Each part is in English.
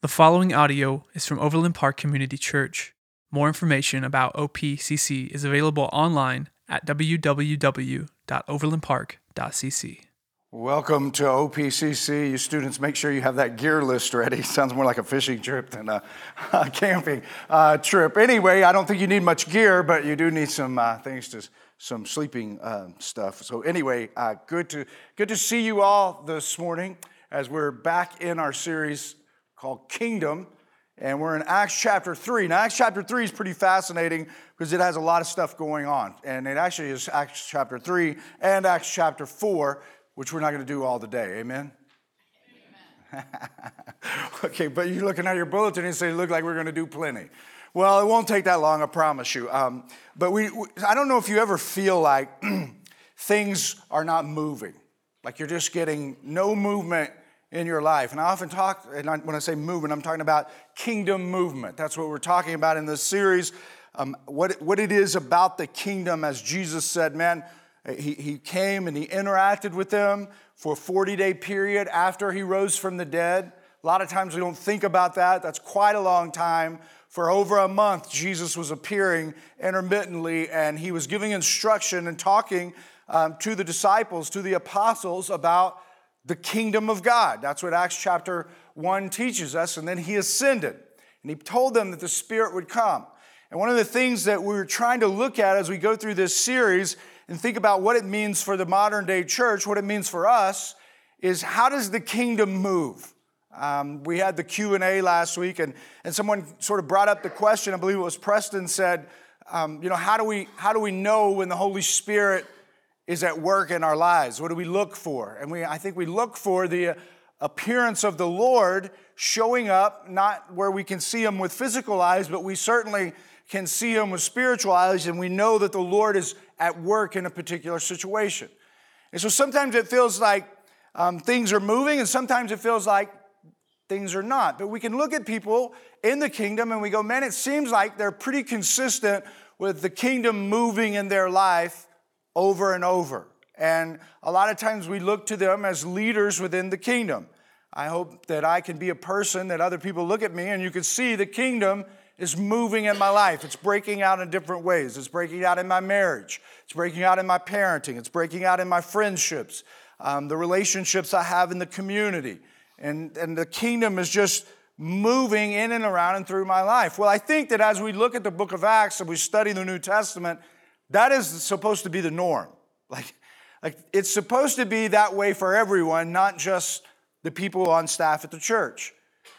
The following audio is from Overland Park Community Church. More information about OPCC is available online at www.overlandpark.cc. Welcome to OPCC. You students, make sure you have that gear list ready. Sounds more like a fishing trip than a, a camping uh, trip. Anyway, I don't think you need much gear, but you do need some uh, things to some sleeping uh, stuff. So anyway, uh, good to good to see you all this morning as we're back in our series called Kingdom, and we're in Acts chapter 3. Now, Acts chapter 3 is pretty fascinating because it has a lot of stuff going on. And it actually is Acts chapter 3 and Acts chapter 4, which we're not going to do all today. Amen? okay, but you're looking at your bulletin and say, look like we're going to do plenty. Well, it won't take that long, I promise you. Um, but we, we, I don't know if you ever feel like things are not moving, like you're just getting no movement in your life. And I often talk, and when I say movement, I'm talking about kingdom movement. That's what we're talking about in this series. Um, what, what it is about the kingdom, as Jesus said, man, he, he came and he interacted with them for a 40 day period after he rose from the dead. A lot of times we don't think about that. That's quite a long time. For over a month, Jesus was appearing intermittently and he was giving instruction and talking um, to the disciples, to the apostles about the kingdom of God. That's what Acts chapter 1 teaches us. And then he ascended and he told them that the Spirit would come. And one of the things that we're trying to look at as we go through this series and think about what it means for the modern day church, what it means for us, is how does the kingdom move? Um, we had the q&a last week and, and someone sort of brought up the question i believe it was preston said um, you know how do we how do we know when the holy spirit is at work in our lives? What do we look for? And we, I think we look for the appearance of the Lord showing up, not where we can see him with physical eyes, but we certainly can see him with spiritual eyes, and we know that the Lord is at work in a particular situation. And so sometimes it feels like um, things are moving, and sometimes it feels like things are not. But we can look at people in the kingdom and we go, man, it seems like they're pretty consistent with the kingdom moving in their life over and over. And a lot of times we look to them as leaders within the kingdom. I hope that I can be a person that other people look at me and you can see the kingdom is moving in my life. It's breaking out in different ways. It's breaking out in my marriage, it's breaking out in my parenting, it's breaking out in my friendships, um, the relationships I have in the community. And, and the kingdom is just moving in and around and through my life. Well, I think that as we look at the book of Acts and we study the New Testament, that is supposed to be the norm. Like, like it's supposed to be that way for everyone, not just the people on staff at the church.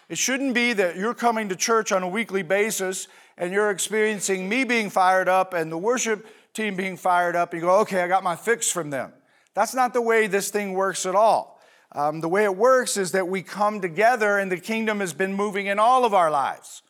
It shouldn't be that you're coming to church on a weekly basis and you're experiencing me being fired up and the worship team being fired up. And you go, okay, I got my fix from them. That's not the way this thing works at all. Um, the way it works is that we come together and the kingdom has been moving in all of our lives.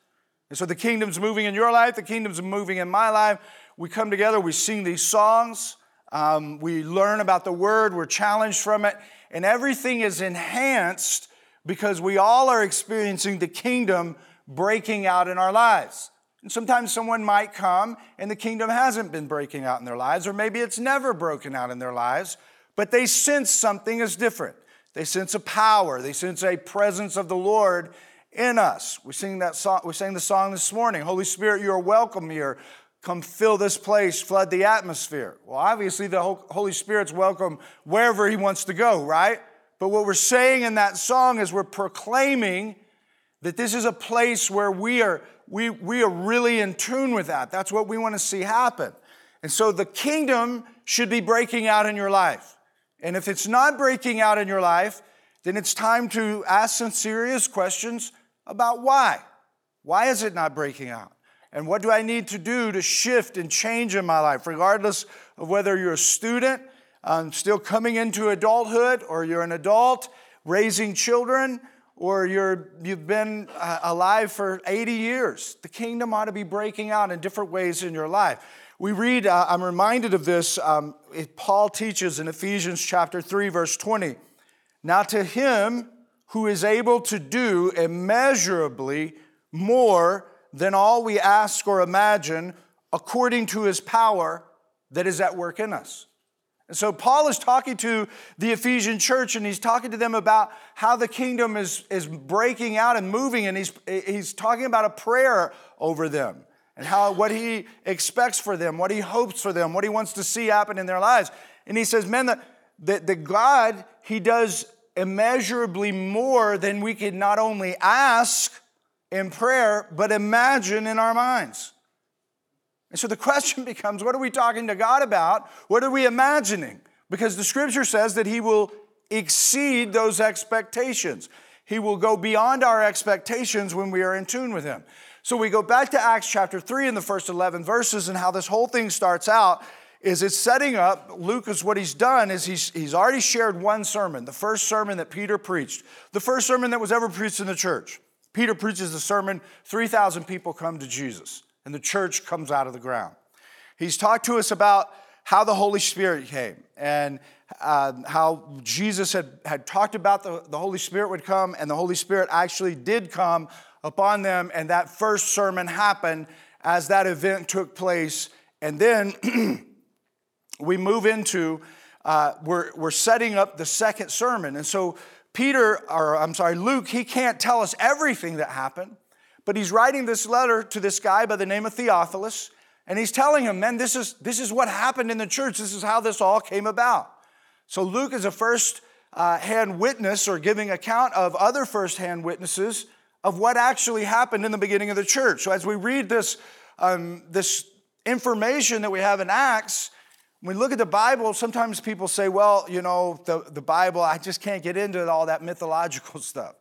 And so the kingdom's moving in your life, the kingdom's moving in my life we come together, we sing these songs, um, we learn about the word, we're challenged from it, and everything is enhanced because we all are experiencing the kingdom breaking out in our lives. And sometimes someone might come and the kingdom hasn't been breaking out in their lives, or maybe it's never broken out in their lives, but they sense something is different. They sense a power, they sense a presence of the Lord in us. We sing that song, we sang the song this morning. Holy Spirit, you are welcome here. Come fill this place, flood the atmosphere. Well, obviously, the Holy Spirit's welcome wherever He wants to go, right? But what we're saying in that song is we're proclaiming that this is a place where we are, we, we are really in tune with that. That's what we want to see happen. And so the kingdom should be breaking out in your life. And if it's not breaking out in your life, then it's time to ask some serious questions about why. Why is it not breaking out? And what do I need to do to shift and change in my life, regardless of whether you're a student, um, still coming into adulthood, or you're an adult raising children, or you're, you've been uh, alive for 80 years. The kingdom ought to be breaking out in different ways in your life. We read, uh, I'm reminded of this, um, Paul teaches in Ephesians chapter 3, verse 20. Now to him who is able to do immeasurably more than all we ask or imagine according to his power that is at work in us. And so Paul is talking to the Ephesian church and he's talking to them about how the kingdom is, is breaking out and moving, and he's, he's talking about a prayer over them and how what he expects for them, what he hopes for them, what he wants to see happen in their lives. And he says, Men, that the, the God, he does immeasurably more than we could not only ask in prayer, but imagine in our minds. And so the question becomes what are we talking to God about? What are we imagining? Because the scripture says that He will exceed those expectations. He will go beyond our expectations when we are in tune with Him. So we go back to Acts chapter 3 in the first 11 verses and how this whole thing starts out is it's setting up luke is what he's done is he's, he's already shared one sermon the first sermon that peter preached the first sermon that was ever preached in the church peter preaches the sermon 3000 people come to jesus and the church comes out of the ground. He's talked to us about how the Holy Spirit came and uh, how Jesus had, had talked about the, the Holy Spirit would come, and the Holy Spirit actually did come upon them, and that first sermon happened as that event took place. And then we move into, uh, we're, we're setting up the second sermon. And so Peter, or I'm sorry, Luke, he can't tell us everything that happened. But he's writing this letter to this guy by the name of Theophilus, and he's telling him, man, this is, this is what happened in the church. This is how this all came about. So Luke is a first uh, hand witness or giving account of other first hand witnesses of what actually happened in the beginning of the church. So as we read this, um, this information that we have in Acts, when we look at the Bible, sometimes people say, well, you know, the, the Bible, I just can't get into all that mythological stuff.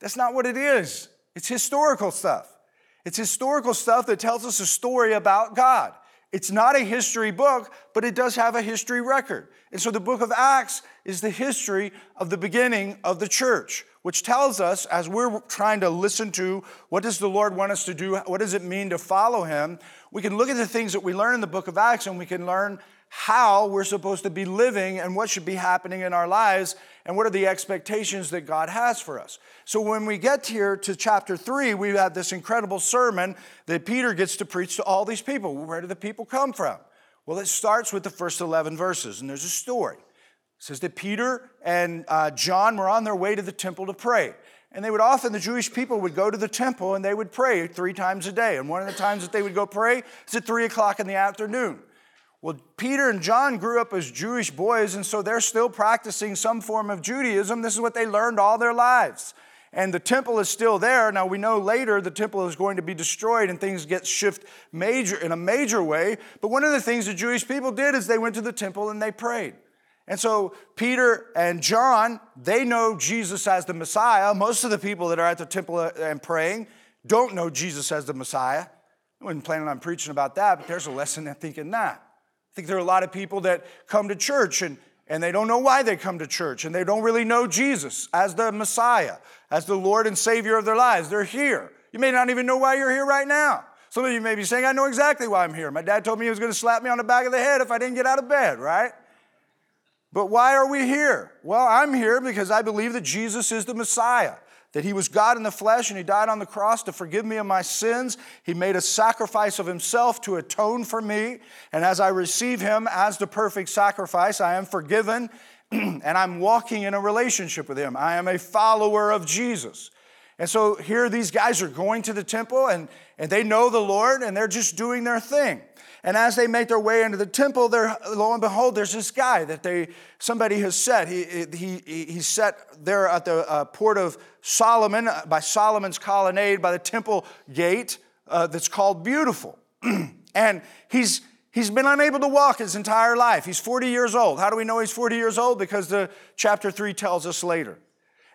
That's not what it is. It's historical stuff. It's historical stuff that tells us a story about God. It's not a history book, but it does have a history record. And so the book of Acts is the history of the beginning of the church, which tells us as we're trying to listen to what does the Lord want us to do, what does it mean to follow him, we can look at the things that we learn in the book of Acts and we can learn how we're supposed to be living and what should be happening in our lives and what are the expectations that God has for us. So when we get here to chapter 3, we have this incredible sermon that Peter gets to preach to all these people. Where do the people come from? Well, it starts with the first 11 verses, and there's a story. It says that Peter and uh, John were on their way to the temple to pray. And they would often, the Jewish people would go to the temple and they would pray three times a day. And one of the times that they would go pray is at three o'clock in the afternoon. Well, Peter and John grew up as Jewish boys, and so they're still practicing some form of Judaism. This is what they learned all their lives. And the temple is still there. Now we know later the temple is going to be destroyed and things get shift major in a major way. But one of the things the Jewish people did is they went to the temple and they prayed. And so Peter and John, they know Jesus as the Messiah. Most of the people that are at the temple and praying don't know Jesus as the Messiah. I wasn't planning on preaching about that, but there's a lesson in thinking that. I think there are a lot of people that come to church and, and they don't know why they come to church and they don't really know Jesus as the Messiah, as the Lord and Savior of their lives. They're here. You may not even know why you're here right now. Some of you may be saying, I know exactly why I'm here. My dad told me he was going to slap me on the back of the head if I didn't get out of bed, right? But why are we here? Well, I'm here because I believe that Jesus is the Messiah that he was God in the flesh and he died on the cross to forgive me of my sins. He made a sacrifice of himself to atone for me. And as I receive him as the perfect sacrifice, I am forgiven and I'm walking in a relationship with him. I am a follower of Jesus. And so here these guys are going to the temple and, and they know the Lord and they're just doing their thing. And as they make their way into the temple, there, lo and behold, there's this guy that they somebody has set. He, he, he's set there at the uh, port of Solomon uh, by Solomon's colonnade by the temple gate uh, that's called Beautiful. and he's he's been unable to walk his entire life. He's 40 years old. How do we know he's 40 years old? Because the chapter 3 tells us later.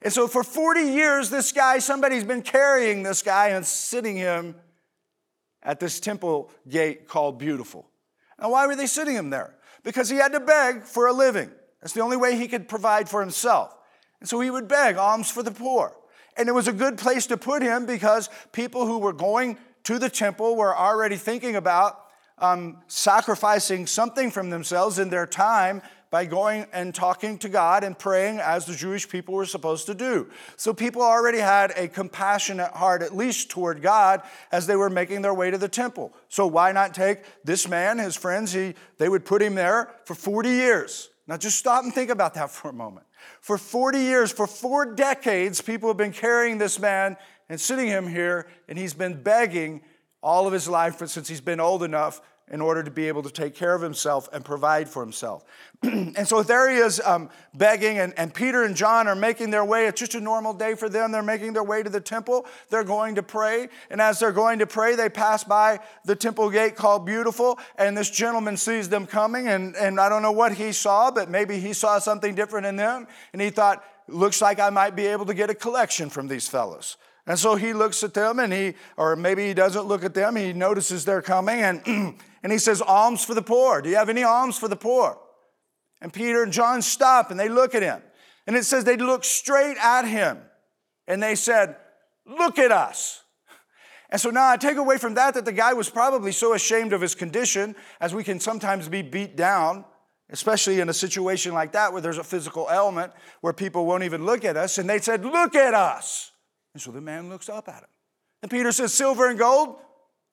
And so for 40 years, this guy, somebody's been carrying this guy and sitting him at this temple gate called Beautiful. Now, why were they sitting him there? Because he had to beg for a living. That's the only way he could provide for himself. And so he would beg alms for the poor. And it was a good place to put him because people who were going to the temple were already thinking about um, sacrificing something from themselves in their time by going and talking to God and praying as the Jewish people were supposed to do. So people already had a compassionate heart, at least toward God, as they were making their way to the temple. So why not take this man, his friends, he, they would put him there for 40 years. Now just stop and think about that for a moment. For 40 years, for four decades, people have been carrying this man and sitting him here, and he's been begging all of his life since he's been old enough in order to be able to take care of himself and provide for himself. and so there he is um, begging, and, and Peter and John are making their way. It's just a normal day for them. They're making their way to the temple. They're going to pray. And as they're going to pray, they pass by the temple gate called Beautiful, and this gentleman sees them coming. And, and I don't know what he saw, but maybe he saw something different in them. And he thought, looks like I might be able to get a collection from these fellows. And so he looks at them and he, or maybe he doesn't look at them, he notices they're coming and, and he says, Alms for the poor. Do you have any alms for the poor? And Peter and John stop and they look at him. And it says they look straight at him and they said, Look at us. And so now I take away from that that the guy was probably so ashamed of his condition, as we can sometimes be beat down, especially in a situation like that where there's a physical element where people won't even look at us. And they said, Look at us. And so the man looks up at him. And Peter says, Silver and gold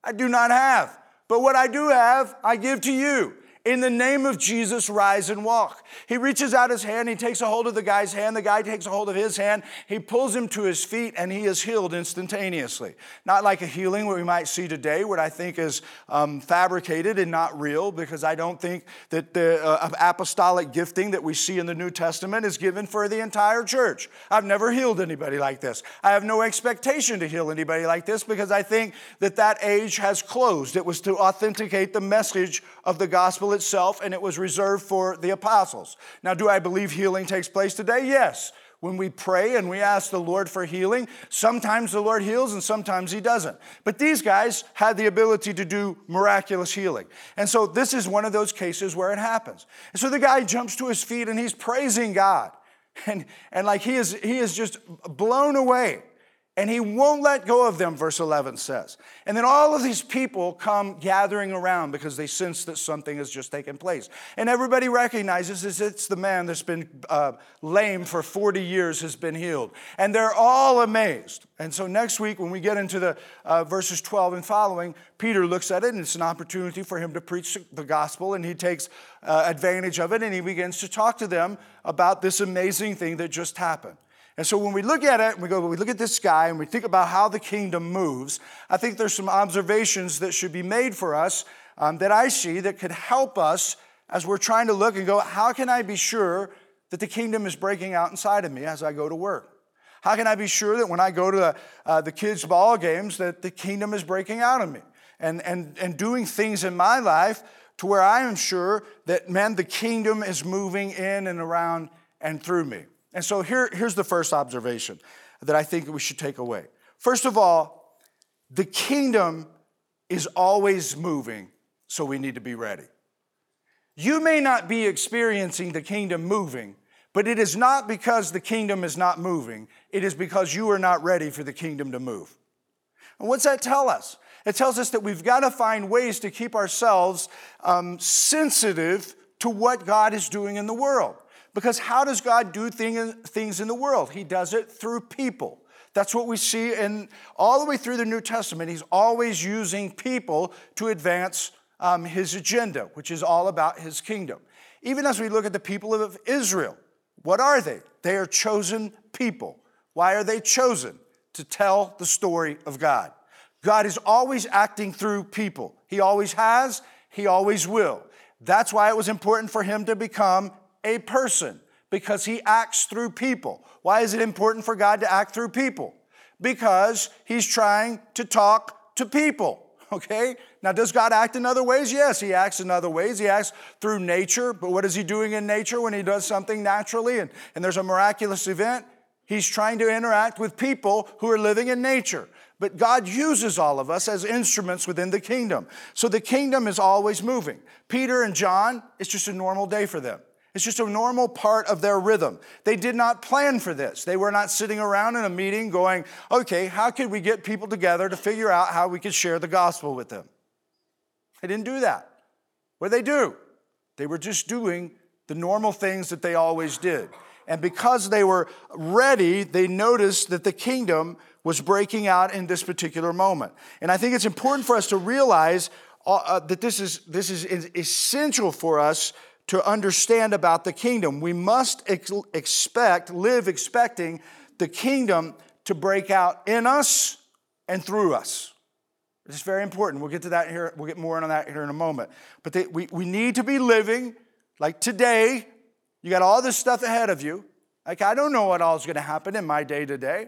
I do not have, but what I do have, I give to you. In the name of Jesus, rise and walk. He reaches out his hand, he takes a hold of the guy's hand, the guy takes a hold of his hand, he pulls him to his feet, and he is healed instantaneously. Not like a healing what we might see today, what I think is um, fabricated and not real, because I don't think that the uh, apostolic gifting that we see in the New Testament is given for the entire church. I've never healed anybody like this. I have no expectation to heal anybody like this because I think that that age has closed. It was to authenticate the message of the gospel itself, and it was reserved for the apostles. Now, do I believe healing takes place today? Yes. When we pray and we ask the Lord for healing, sometimes the Lord heals and sometimes He doesn't. But these guys had the ability to do miraculous healing. And so this is one of those cases where it happens. And so the guy jumps to his feet and he's praising God. And, and like he is, he is just blown away and he won't let go of them, verse 11 says. And then all of these people come gathering around because they sense that something has just taken place. And everybody recognizes it's the man that's been uh, lame for 40 years has been healed. And they're all amazed. And so next week, when we get into the uh, verses 12 and following, Peter looks at it and it's an opportunity for him to preach the gospel. And he takes uh, advantage of it and he begins to talk to them about this amazing thing that just happened. And so when we look at it, we go, we look at this guy and we think about how the kingdom moves, I think there's some observations that should be made for us um, that I see that could help us as we're trying to look and go, how can I be sure that the kingdom is breaking out inside of me as I go to work? How can I be sure that when I go to the, uh, the kids' ball games that the kingdom is breaking out of me and, and, and doing things in my life to where I am sure that, man, the kingdom is moving in and around and through me? And so here, here's the first observation that I think we should take away. First of all, the kingdom is always moving, so we need to be ready. You may not be experiencing the kingdom moving, but it is not because the kingdom is not moving, it is because you are not ready for the kingdom to move. And what's that tell us? It tells us that we've got to find ways to keep ourselves um, sensitive to what God is doing in the world. Because how does God do things in the world? He does it through people. That's what we see in all the way through the New Testament. He's always using people to advance um, his agenda, which is all about his kingdom. Even as we look at the people of Israel, what are they? They are chosen people. Why are they chosen? To tell the story of God. God is always acting through people. He always has, He always will. That's why it was important for Him to become a person because he acts through people. Why is it important for God to act through people? Because he's trying to talk to people. Okay? Now, does God act in other ways? Yes, he acts in other ways. He acts through nature, but what is he doing in nature when he does something naturally and, and there's a miraculous event? He's trying to interact with people who are living in nature. But God uses all of us as instruments within the kingdom. So the kingdom is always moving. Peter and John, it's just a normal day for them. It's just a normal part of their rhythm. They did not plan for this. They were not sitting around in a meeting going, okay, how could we get people together to figure out how we could share the gospel with them? They didn't do that. What did they do? They were just doing the normal things that they always did. And because they were ready, they noticed that the kingdom was breaking out in this particular moment. And I think it's important for us to realize uh, uh that this is, this is essential for us to understand about the kingdom. We must ex- expect, live expecting the kingdom to break out in us and through us. It's very important. We'll get to that here. We'll get more on that here in a moment. But we, we need to be living like today. You got all this stuff ahead of you. Like, I don't know what all is going to happen in my day to day,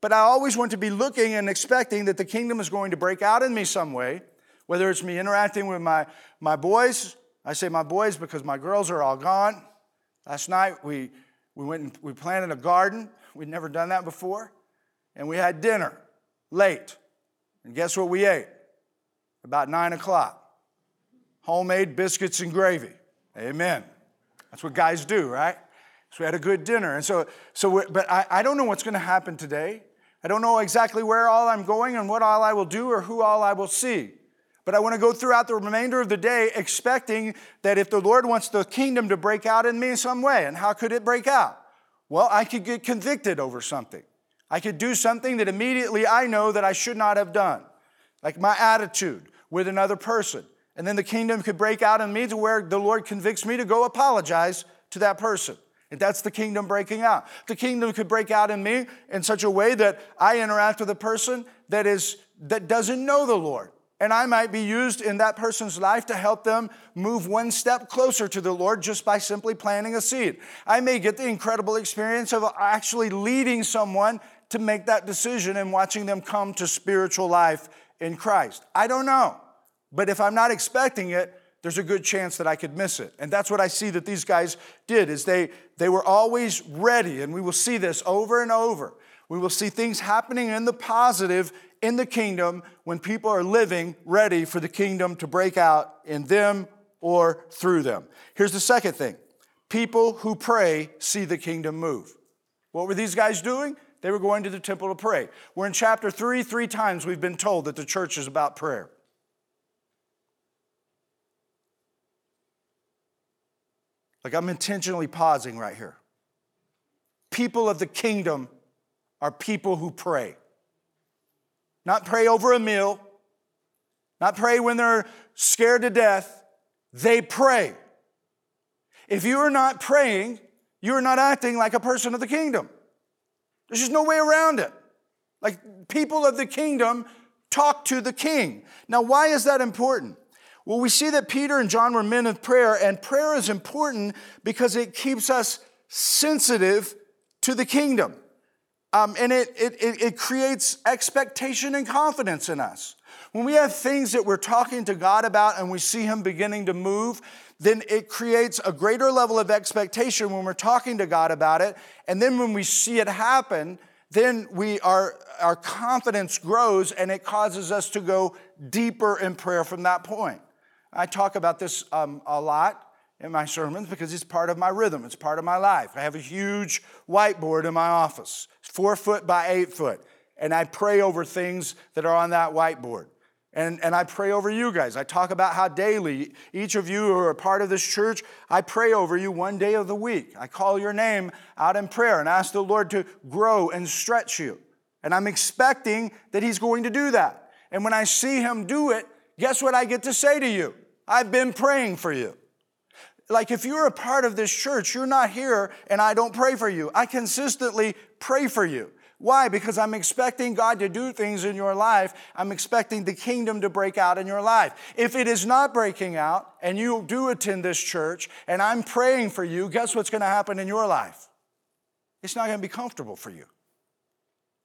but I always want to be looking and expecting that the kingdom is going to break out in me some way, whether it's me interacting with my, my boys. I say my boys because my girls are all gone. Last night we, we went and we planted a garden. We'd never done that before. And we had dinner late. And guess what we ate? About nine o'clock. Homemade biscuits and gravy. Amen. That's what guys do, right? So we had a good dinner. And so, so but I, I don't know what's going to happen today. I don't know exactly where all I'm going and what all I will do or who all I will see. But I want to go throughout the remainder of the day expecting that if the Lord wants the kingdom to break out in me in some way, and how could it break out? Well, I could get convicted over something. I could do something that immediately I know that I should not have done, like my attitude with another person. And then the kingdom could break out in me to where the Lord convicts me to go apologize to that person. And that's the kingdom breaking out. The kingdom could break out in me in such a way that I interact with a person that is that doesn't know the Lord. And I might be used in that person's life to help them move one step closer to the Lord just by simply planting a seed. I may get the incredible experience of actually leading someone to make that decision and watching them come to spiritual life in Christ. I don't know. But if I'm not expecting it, there's a good chance that I could miss it. And that's what I see that these guys did is they they were always ready and we will see this over and over. We will see things happening in the positive in the kingdom when people are living ready for the kingdom to break out in them or through them. Here's the second thing. People who pray see the kingdom move. What were these guys doing? They were going to the temple to pray. We're in chapter 3, three times we've been told that the church is about prayer. Like I'm intentionally pausing right here. People of the kingdom are people who pray. Not pray over a meal, not pray when they're scared to death. They pray. If you are not praying, you are not acting like a person of the kingdom. There's just no way around it. Like people of the kingdom talk to the king. Now, why is that important? Well, we see that Peter and John were men of prayer, and prayer is important because it keeps us sensitive to the kingdom. Um, and it, it, it creates expectation and confidence in us. When we have things that we're talking to God about and we see Him beginning to move, then it creates a greater level of expectation when we're talking to God about it. And then when we see it happen, then we are, our confidence grows and it causes us to go deeper in prayer from that point. I talk about this um, a lot in my sermons because it's part of my rhythm, it's part of my life. I have a huge whiteboard in my office, four foot by eight foot, and I pray over things that are on that whiteboard. And, and I pray over you guys. I talk about how daily, each of you who are part of this church, I pray over you one day of the week. I call your name out in prayer and ask the Lord to grow and stretch you. And I'm expecting that He's going to do that. And when I see Him do it, guess what I get to say to you? I've been praying for you. Like if you're a part of this church, you're not here and I don't pray for you. I consistently pray for you. Why? Because I'm expecting God to do things in your life. I'm expecting the kingdom to break out in your life. If it is not breaking out and you do attend this church and I'm praying for you, guess what's going to happen in your life? It's not going to be comfortable for you.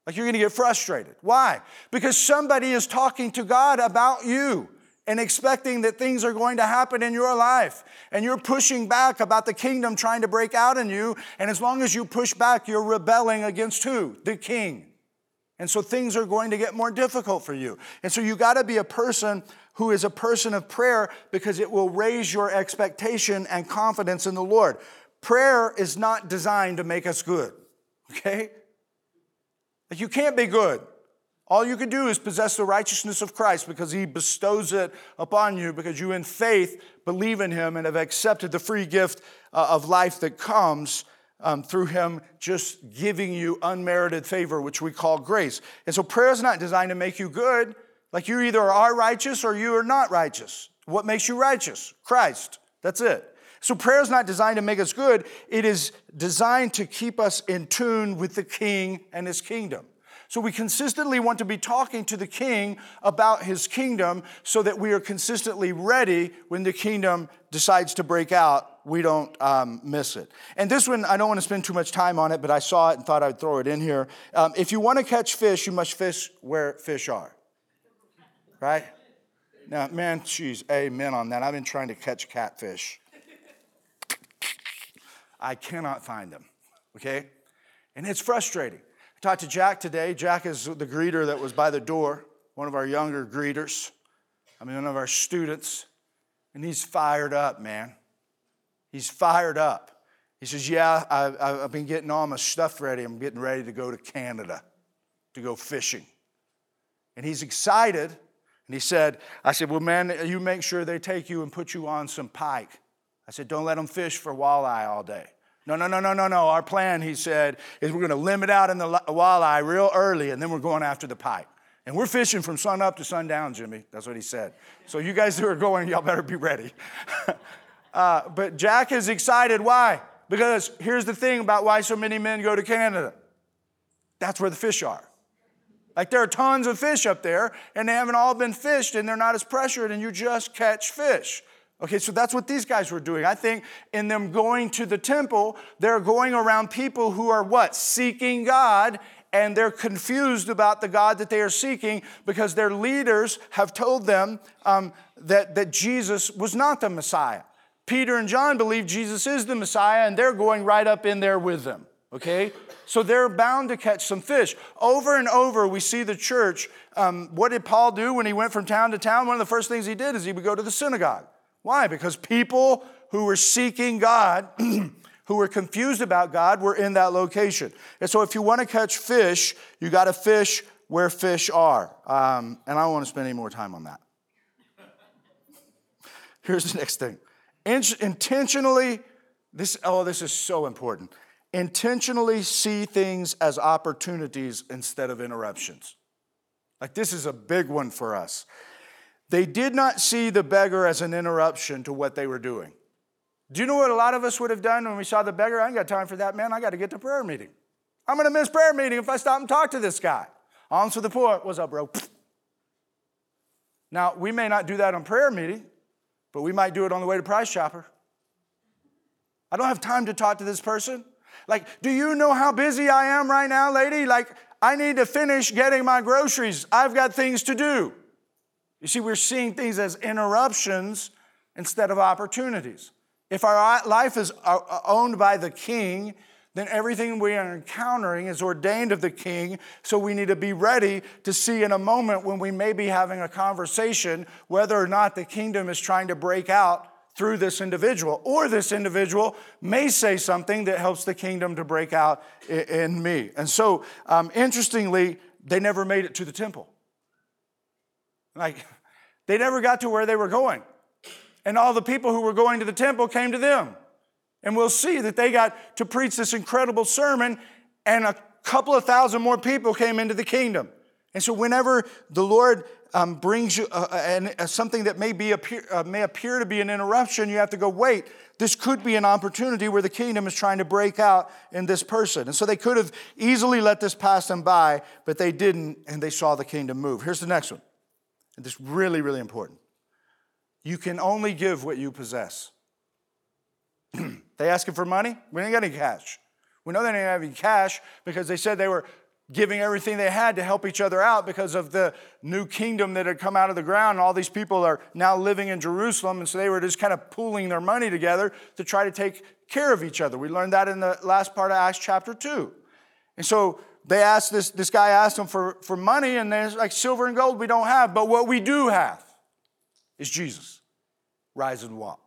Like you're going to get frustrated. Why? Because somebody is talking to God about you and expecting that things are going to happen in your life. And you're pushing back about the kingdom trying to break out in you. And as long as you push back, you're rebelling against who? The king. And so things are going to get more difficult for you. And so you got to be a person who is a person of prayer because it will raise your expectation and confidence in the Lord. Prayer is not designed to make us good, okay? Like you can't be good. All you can do is possess the righteousness of Christ because he bestows it upon you because you, in faith, believe in him and have accepted the free gift uh, of life that comes um, through him just giving you unmerited favor, which we call grace. And so prayer is not designed to make you good. Like you either are righteous or you are not righteous. What makes you righteous? Christ. That's it. So prayer is not designed to make us good. It is designed to keep us in tune with the king and his kingdom. So we consistently want to be talking to the king about his kingdom so that we are consistently ready when the kingdom decides to break out. We don't um, miss it. And this one, I don't want to spend too much time on it, but I saw it and thought I'd throw it in here. Um, if you want to catch fish, you must fish where fish are. Right? Now, man, geez, amen on that. I've been trying to catch catfish. I cannot find them, okay? And it's frustrating talked to Jack today. Jack is the greeter that was by the door, one of our younger greeters. I mean, one of our students. And he's fired up, man. He's fired up. He says, Yeah, I, have been getting all my stuff ready. I'm getting ready to go to Canada to go fishing. And he's excited. And he said, I said, Well, man, you make sure they take you and put you on some pike. I said, Don't let them fish for walleye all day. No, no, no, no, no, no. Our plan, he said, is we're going to limit out in the walleye real early, and then we're going after the pike. And we're fishing from sun up to sundown, Jimmy. That's what he said. So you guys who are going, y'all better be ready. uh, but Jack is excited. Why? Because here's the thing about why so many men go to Canada. That's where the fish are. Like there are tons of fish up there, and they haven't all been fished, and they're not as pressured, and you just catch fish. Okay, so that's what these guys were doing. I think in them going to the temple, they're going around people who are what? Seeking God, and they're confused about the God that they are seeking because their leaders have told them um, that, that Jesus was not the Messiah. Peter and John believe Jesus is the Messiah, and they're going right up in there with them. Okay? So they're bound to catch some fish. Over and over, we see the church. Um, what did Paul do when he went from town to town? One of the first things he did is he would go to the synagogue. Why? Because people who were seeking God, who were confused about God, were in that location. And so, if you want to catch fish, you got to fish where fish are. Um, and I don't want to spend any more time on that. Here's the next thing In- intentionally, this, oh, this is so important. Intentionally see things as opportunities instead of interruptions. Like, this is a big one for us. They did not see the beggar as an interruption to what they were doing. Do you know what a lot of us would have done when we saw the beggar? I ain't got time for that, man. I got to get to prayer meeting. I'm going to miss prayer meeting if I stop and talk to this guy. On to the poor. What's up, bro? Now, we may not do that on prayer meeting, but we might do it on the way to Price Chopper. I don't have time to talk to this person. Like, do you know how busy I am right now, lady? Like, I need to finish getting my groceries. I've got things to do. You see, we're seeing things as interruptions instead of opportunities. If our life is uh, uh, owned by the king, then everything we are encountering is ordained of the king. So we need to be ready to see in a moment when we may be having a conversation whether or not the kingdom is trying to break out through this individual, or this individual may say something that helps the kingdom to break out in me. And so, um, interestingly, they never made it to the temple. Like, they never got to where they were going. And all the people who were going to the temple came to them. And we'll see that they got to preach this incredible sermon, and a couple of thousand more people came into the kingdom. And so, whenever the Lord um, brings you uh, uh, uh, something that may, be appear, uh, may appear to be an interruption, you have to go, wait, this could be an opportunity where the kingdom is trying to break out in this person. And so, they could have easily let this pass them by, but they didn't, and they saw the kingdom move. Here's the next one. And this is really, really important. You can only give what you possess. they asking for money? We ain't got any cash. We know they didn't have any cash because they said they were giving everything they had to help each other out because of the new kingdom that had come out of the ground. All these people are now living in Jerusalem. And so they were just kind of pooling their money together to try to take care of each other. We learned that in the last part of Acts chapter 2. And so they asked this, this guy asked them for, for money, and they're like silver and gold we don't have, but what we do have is Jesus. Rise and walk.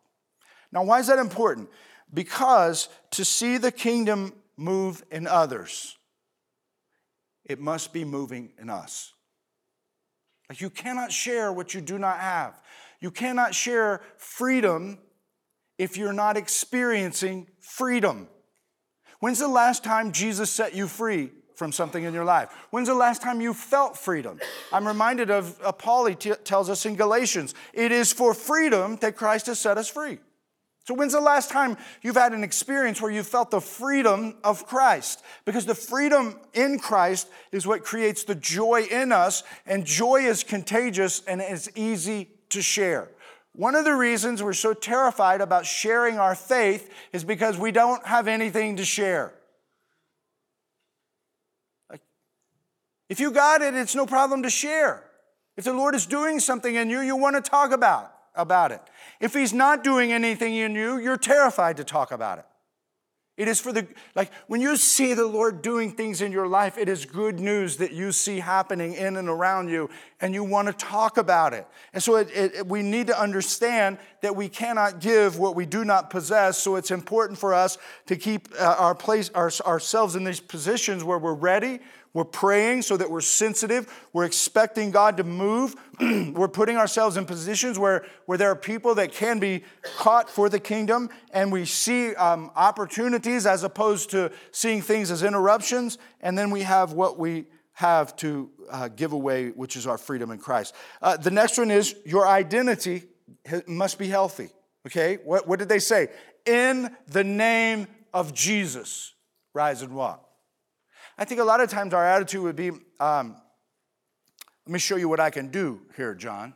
Now, why is that important? Because to see the kingdom move in others, it must be moving in us. Like you cannot share what you do not have. You cannot share freedom if you're not experiencing freedom. When's the last time Jesus set you free from something in your life? When's the last time you felt freedom? I'm reminded of uh, Paul, he t- tells us in Galatians, it is for freedom that Christ has set us free. So, when's the last time you've had an experience where you felt the freedom of Christ? Because the freedom in Christ is what creates the joy in us, and joy is contagious and it's easy to share. One of the reasons we're so terrified about sharing our faith is because we don't have anything to share. If you got it, it's no problem to share. If the Lord is doing something in you, you want to talk about, about it. If He's not doing anything in you, you're terrified to talk about it. It is for the, like, when you see the Lord doing things in your life, it is good news that you see happening in and around you, and you want to talk about it. And so it, it, we need to understand that we cannot give what we do not possess. So it's important for us to keep uh, our place, our, ourselves in these positions where we're ready, we're praying so that we're sensitive. We're expecting God to move. we're putting ourselves in positions where, where there are people that can be caught for the kingdom, and we see um, opportunities as opposed to seeing things as interruptions. And then we have what we have to uh, give away, which is our freedom in Christ. Uh, the next one is your identity must be healthy. Okay? What, what did they say? In the name of Jesus, rise and walk. I think a lot of times our attitude would be um, let me show you what I can do here, John.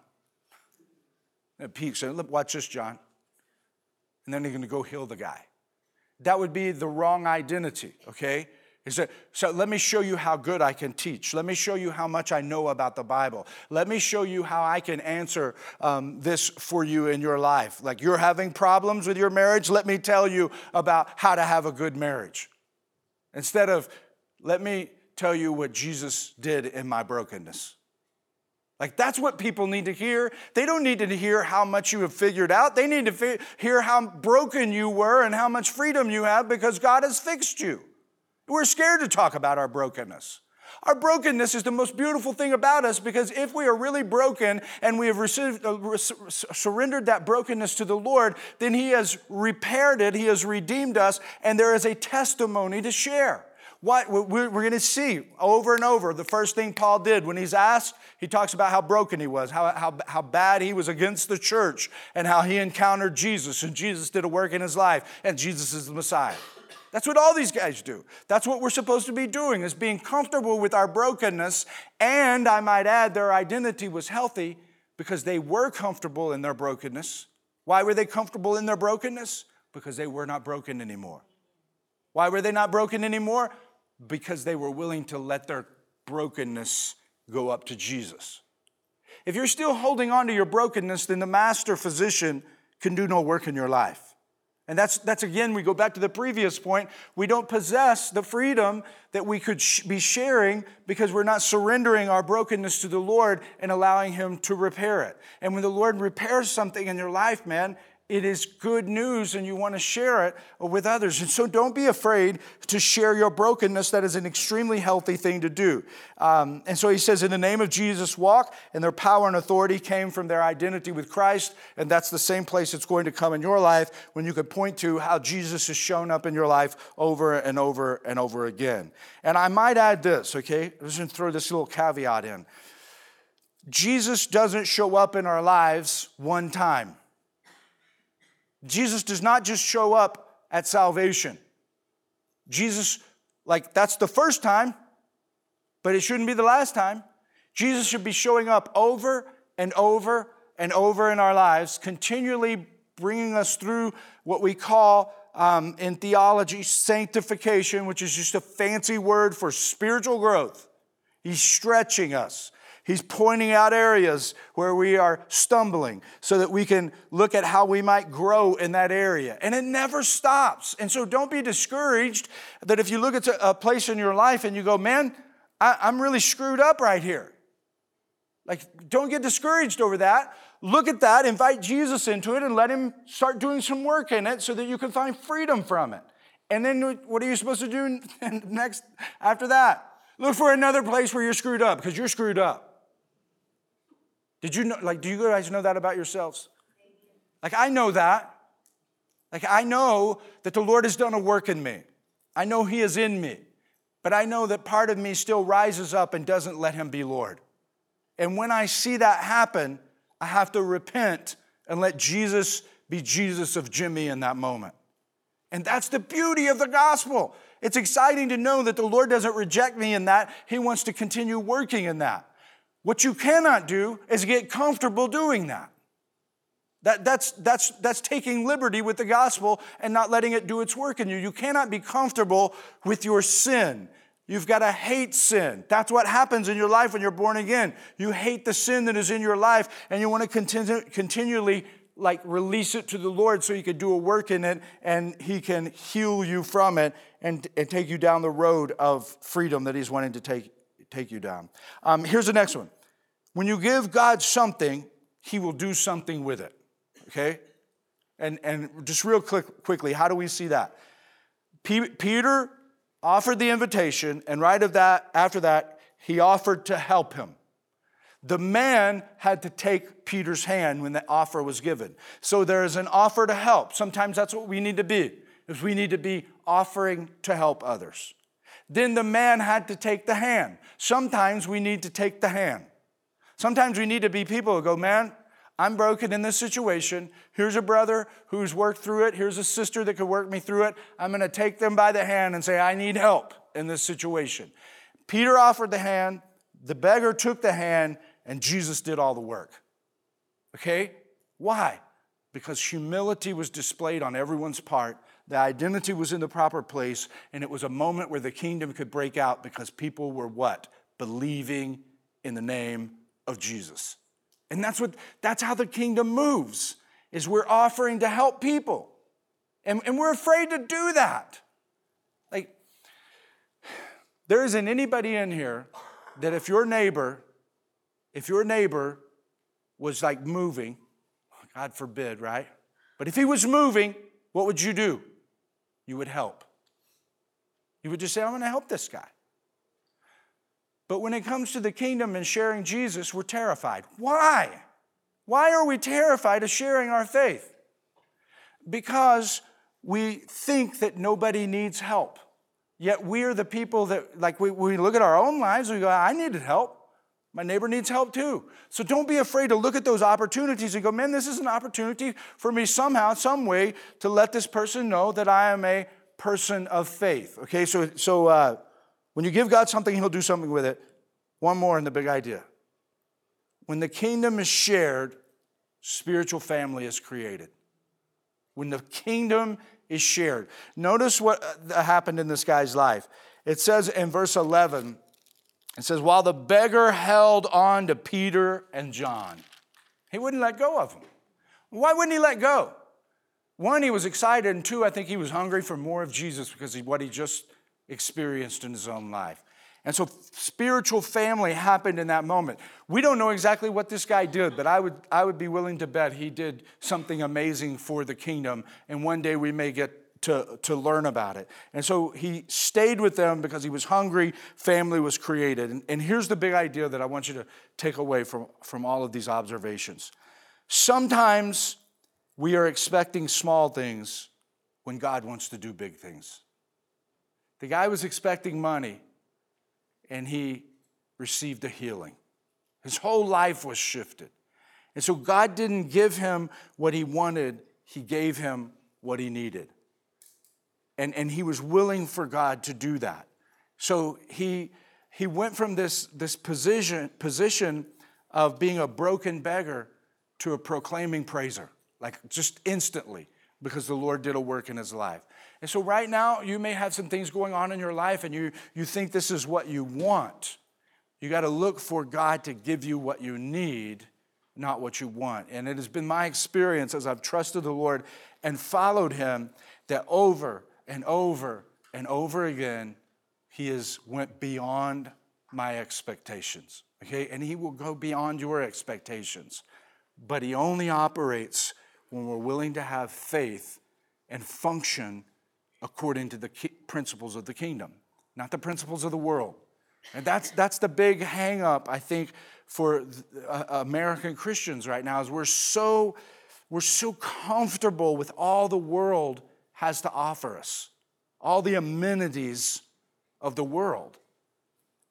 And Pete said, Look, Watch this, John. And then they're going to go heal the guy. That would be the wrong identity, okay? Is that, so let me show you how good I can teach. Let me show you how much I know about the Bible. Let me show you how I can answer um, this for you in your life. Like you're having problems with your marriage, let me tell you about how to have a good marriage. Instead of let me tell you what Jesus did in my brokenness. Like, that's what people need to hear. They don't need to hear how much you have figured out. They need to fi- hear how broken you were and how much freedom you have because God has fixed you. We're scared to talk about our brokenness. Our brokenness is the most beautiful thing about us because if we are really broken and we have received, uh, surrendered that brokenness to the Lord, then He has repaired it, He has redeemed us, and there is a testimony to share. What we're going to see over and over, the first thing Paul did when he's asked, he talks about how broken he was, how, how, how bad he was against the church, and how he encountered Jesus, and Jesus did a work in his life, and Jesus is the Messiah. That's what all these guys do. That's what we're supposed to be doing, is being comfortable with our brokenness. And I might add, their identity was healthy because they were comfortable in their brokenness. Why were they comfortable in their brokenness? Because they were not broken anymore. Why were they not broken anymore? Because they were willing to let their brokenness go up to Jesus. If you're still holding on to your brokenness, then the master physician can do no work in your life. And that's, that's again, we go back to the previous point. We don't possess the freedom that we could sh- be sharing because we're not surrendering our brokenness to the Lord and allowing Him to repair it. And when the Lord repairs something in your life, man, it is good news and you want to share it with others. And so don't be afraid to share your brokenness. That is an extremely healthy thing to do. Um, and so he says, In the name of Jesus, walk. And their power and authority came from their identity with Christ. And that's the same place it's going to come in your life when you could point to how Jesus has shown up in your life over and over and over again. And I might add this, okay? I'm just going to throw this little caveat in. Jesus doesn't show up in our lives one time. Jesus does not just show up at salvation. Jesus, like, that's the first time, but it shouldn't be the last time. Jesus should be showing up over and over and over in our lives, continually bringing us through what we call um, in theology sanctification, which is just a fancy word for spiritual growth. He's stretching us. He's pointing out areas where we are stumbling so that we can look at how we might grow in that area. And it never stops. And so don't be discouraged that if you look at a place in your life and you go, man, I, am really screwed up right here. Like, don't get discouraged over that. Look at that, invite Jesus into it, and let him start doing some work in it so that you can find freedom from it. And then what are you supposed to do next after that? Look for another place where you're screwed up because you're screwed up. Did you know, like, do you guys know that about yourselves? Like, I know that. Like, I know that the Lord has done a work in me. I know He is in me. But I know that part of me still rises up and doesn't let Him be Lord. And when I see that happen, I have to repent and let Jesus be Jesus of Jimmy in that moment. And that's the beauty of the gospel. It's exciting to know that the Lord doesn't reject me in that, He wants to continue working in that. What you cannot do is get comfortable doing that. That, that's, that's, that's taking liberty with the gospel and not letting it do its work in you. You cannot be comfortable with your sin. You've got to hate sin. That's what happens in your life when you're born again. You hate the sin that is in your life and you want to continue, continually like release it to the Lord so he could do a work in it and he can heal you from it and, and take you down the road of freedom that he's wanting to take, take you down. Um, here's the next one. When you give God something, he will do something with it okay? And, and just real quick, quickly, how do we see that? P- Peter offered the invitation, and right of that, after that, he offered to help him. The man had to take Peter's hand when the offer was given. So there is an offer to help. Sometimes that's what we need to be, is we need to be offering to help others. Then the man had to take the hand. Sometimes we need to take the hand. Sometimes we need to be people who go, man, I'm broken in this situation. Here's a brother who's worked through it. Here's a sister that could work me through it. I'm going to take them by the hand and say, I need help in this situation. Peter offered the hand, the beggar took the hand, and Jesus did all the work. Okay? Why? Because humility was displayed on everyone's part. The identity was in the proper place, and it was a moment where the kingdom could break out because people were what? Believing in the name of Jesus. And that's what that's how the kingdom moves. Is we're offering to help people. And, and we're afraid to do that. Like, there isn't anybody in here that if your neighbor, if your neighbor was like moving, God forbid, right? But if he was moving, what would you do? You would help. You would just say, I'm going to help this guy. But when it comes to the kingdom and sharing Jesus, we're terrified. Why? Why are we terrified of sharing our faith? Because we think that nobody needs help. Yet we're the people that, like, we, we look at our own lives, we go, I needed help. My neighbor needs help too. So don't be afraid to look at those opportunities and go, man, this is an opportunity for me somehow, some way to let this person know that I am a person of faith. Okay, so, so, uh, when you give God something, He'll do something with it. One more in the big idea. When the kingdom is shared, spiritual family is created. When the kingdom is shared. Notice what uh, happened in this guy's life. It says in verse 11, it says, while the beggar held on to Peter and John, he wouldn't let go of them. Why wouldn't he let go? One, he was excited, and two, I think he was hungry for more of Jesus because of what he just experienced in his own life. And so spiritual family happened in that moment. We don't know exactly what this guy did, but I would, I would be willing to bet he did something amazing for the kingdom. And one day we may get to, to learn about it. And so he stayed with them because he was hungry, family was created. And, and here's the big idea that I want you to take away from, from all of these observations. Sometimes we are expecting small things when God wants to do big things. The guy was expecting money and he received a healing. His whole life was shifted. And so God didn't give him what he wanted, he gave him what he needed. And, and he was willing for God to do that. So he, he went from this, this position, position of being a broken beggar to a proclaiming praiser, like just instantly, because the Lord did a work in his life. And so, right now, you may have some things going on in your life and you, you think this is what you want. You got to look for God to give you what you need, not what you want. And it has been my experience as I've trusted the Lord and followed Him that over and over and over again, He has went beyond my expectations. Okay? And He will go beyond your expectations. But He only operates when we're willing to have faith and function according to the principles of the kingdom, not the principles of the world. And that's, that's the big hang up, I think, for uh, American Christians right now is we're so we're so comfortable with all the world has to offer us, all the amenities of the world,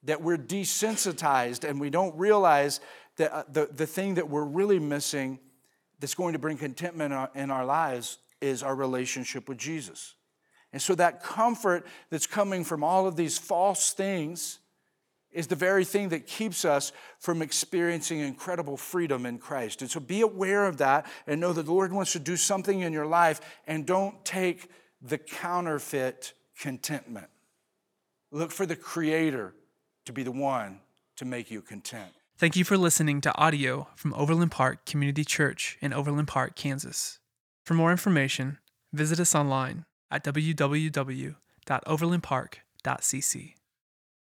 that we're desensitized and we don't realize that uh, the, the thing that we're really missing that's going to bring contentment our, in our lives is our relationship with Jesus. And so that comfort that's coming from all of these false things is the very thing that keeps us from experiencing incredible freedom in Christ. And so be aware of that and know that the Lord wants to do something in your life and don't take the counterfeit contentment. Look for the Creator to be the one to make you content. Thank you for listening to audio from Overland Park Community Church in Overland Park, Kansas. For more information, visit us online at www.overlandpark.cc.